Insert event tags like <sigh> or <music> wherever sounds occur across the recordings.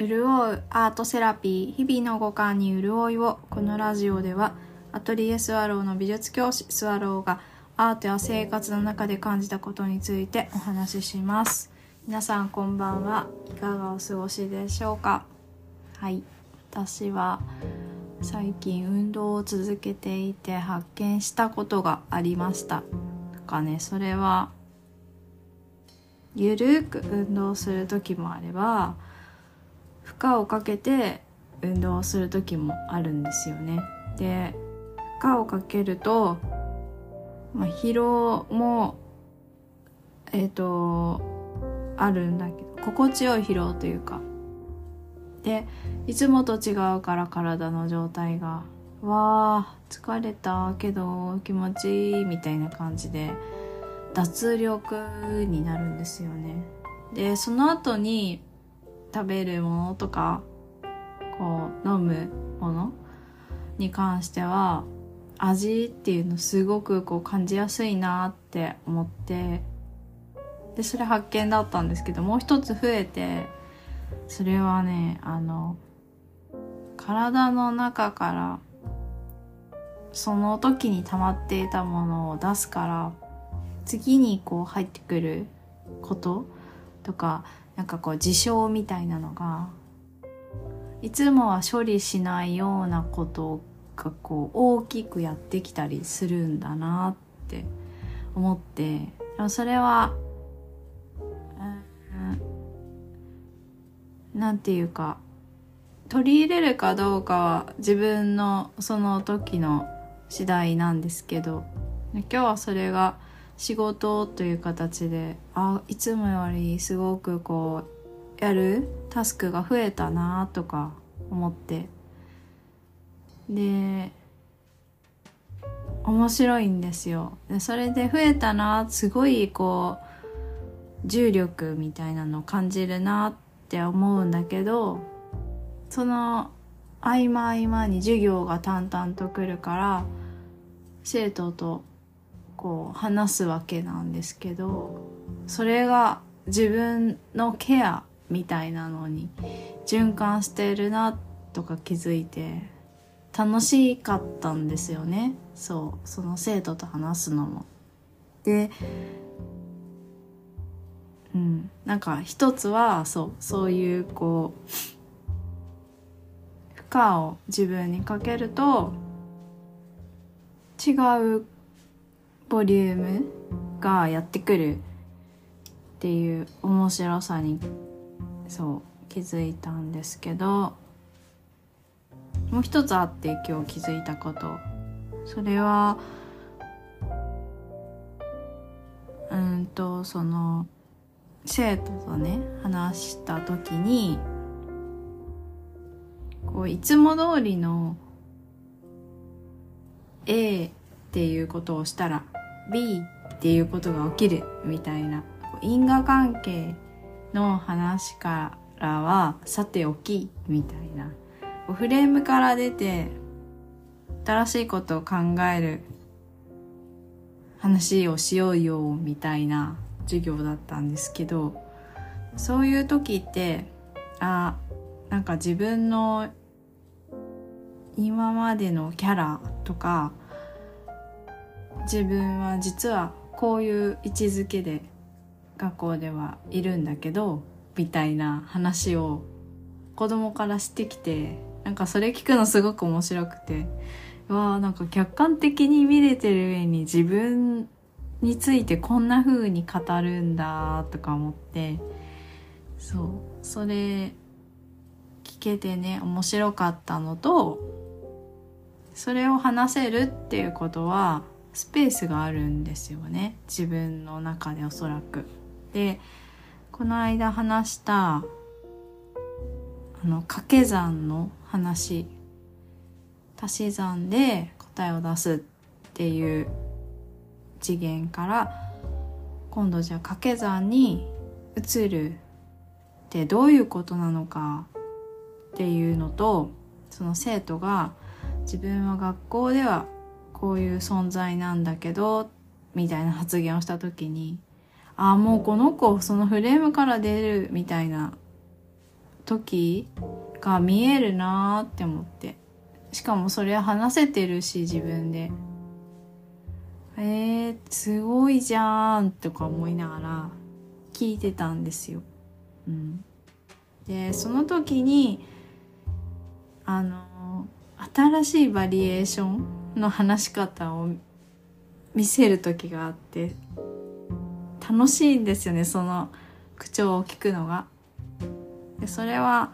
潤うアートセラピー日々の五感に潤いをこのラジオではアトリエスワローの美術教師スワローがアートや生活の中で感じたことについてお話しします。皆さんこんばんは。いかがお過ごしでしょうか？はい。私は最近運動を続けていて発見したことがありましたなんかね。それはゆるく運動する時もあれば荷をかけて運動する時もあるんですよね。で負荷をかけると、まあ、疲労もえっ、ー、とあるんだけど心地よい疲労というかでいつもと違うから体の状態がわあ疲れたけど気持ちいいみたいな感じで脱力になるんですよね。でその後に食べるものとかこう飲むものに関しては味っていうのすごくこう感じやすいなって思ってでそれ発見だったんですけどもう一つ増えてそれはねあの体の中からその時に溜まっていたものを出すから次にこう入ってくることとかなんかこう事象みたいなのがいつもは処理しないようなことがこう大きくやってきたりするんだなって思ってでもそれは何て言うか取り入れるかどうかは自分のその時の次第なんですけど今日はそれが仕事という形であいつもよりすごくこうやるタスクが増えたなとか思って。で面白いんですよ。でそれで増えたなすごいこう重力みたいなのを感じるなって思うんだけどその合間合間に授業が淡々と来るから生徒とこう話すわけなんですけどそれが自分のケアみたいなのに循環してるなとか気づいて楽しかったんですよねそうその生徒と話すのも。でうんなんか一つはそうそういうこう負荷を自分にかけると違うボリュームがやってくるっていう面白さにそう気づいたんですけどもう一つあって今日気づいたこと。それはうんとその生徒とね話した時にこういつも通りの A っていうことをしたら B っていうことが起きるみたいな因果関係の話からはさておきみたいな。フレームから出て新しいことを考える話をしようよみたいな授業だったんですけどそういう時ってあなんか自分の今までのキャラとか自分は実はこういう位置づけで学校ではいるんだけどみたいな話を子供からしてきてなんかそれ聞くのすごく面白くて。わあなんか客観的に見れてる上に自分についてこんな風に語るんだとか思って。そう。それ聞けてね面白かったのとそれを話せるっていうことはスペースがあるんですよね自分の中でおそらく。でこの間話したあの掛け算の話足し算で答えを出すっていう次元から今度じゃあ掛け算に移るってどういうことなのかっていうのとその生徒が自分は学校ではこういう存在なんだけどみたいな発言をした時にああもうこの子そのフレームから出るみたいな時が見えるなーって思って。しかもそれは話せてるし自分で。えー、すごいじゃんとか思いながら聞いてたんですよ。うん、でその時にあの新しいバリエーションの話し方を見せる時があって楽しいんですよねその口調を聞くのが。でそれは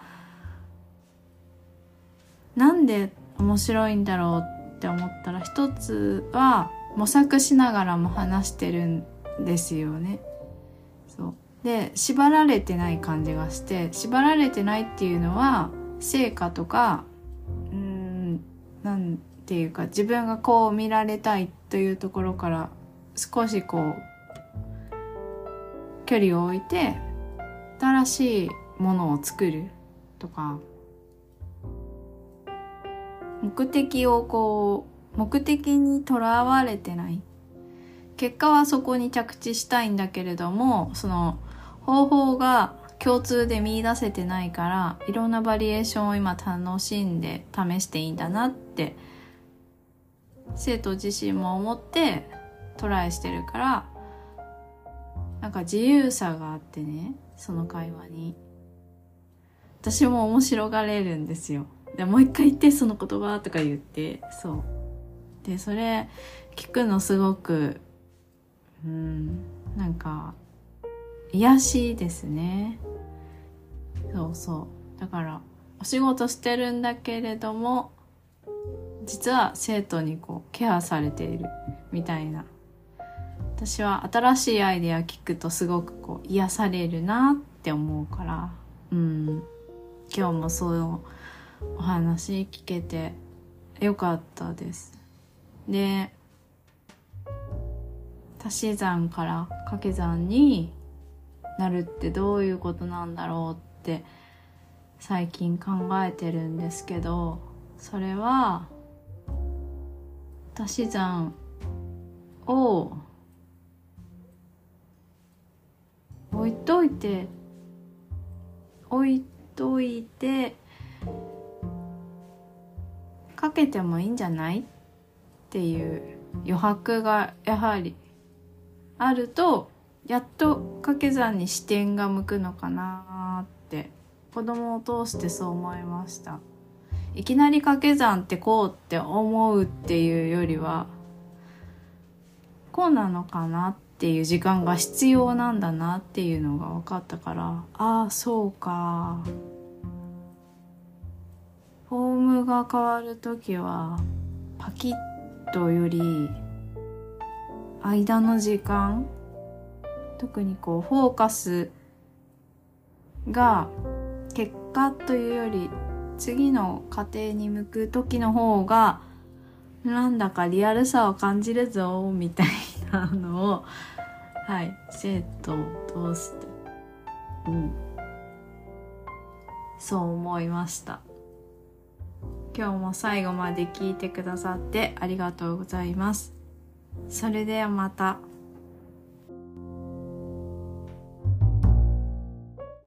なんで面白いんだろうって思ったら一つは模索しながらも話してるんですよね。そうで縛られてない感じがして縛られてないっていうのは成果とかなんていうか自分がこう見られたいというところから少しこう距離を置いて新しいものを作るとか目的をこう目的にとらわれてない。結果はそこに着地したいんだけれどもその方法が共通で見出せてないからいろんなバリエーションを今楽しんで試していいんだなって生徒自身も思ってトライしてるからなんか自由さがあってねその会話に。私も面白がれるんですよ。でもう一回言ってその言葉とか言ってそう。でそれ聞くのすごくうんなんか癒しですね。そうそう。だからお仕事してるんだけれども実は生徒にこうケアされているみたいな。私は新しいアイデア聞くとすごくこう癒されるなって思うから。うん。今日もそういうお話聞けてよかったです。で足し算から掛け算になるってどういうことなんだろうって最近考えてるんですけどそれは足し算を置いといて置いといてかけてもいいんじゃないっていう余白がやはりあるとやっと掛け算に視点が向くのかなって子供を通してそう思いました。いきなり掛け算ってこうって思うっていうよりはこうなのかなっていう時間が必要なんだなっていうのが分かったからああそうか。フォームが変わる時はパキッとより間の時間特にこうフォーカスが結果というより次の過程に向く時の方がなんだかリアルさを感じるぞみたいなのを <laughs> はい生徒を通して。うん。そう思いました。今日も最後まで聞いてくださってありがとうございます。それではまた。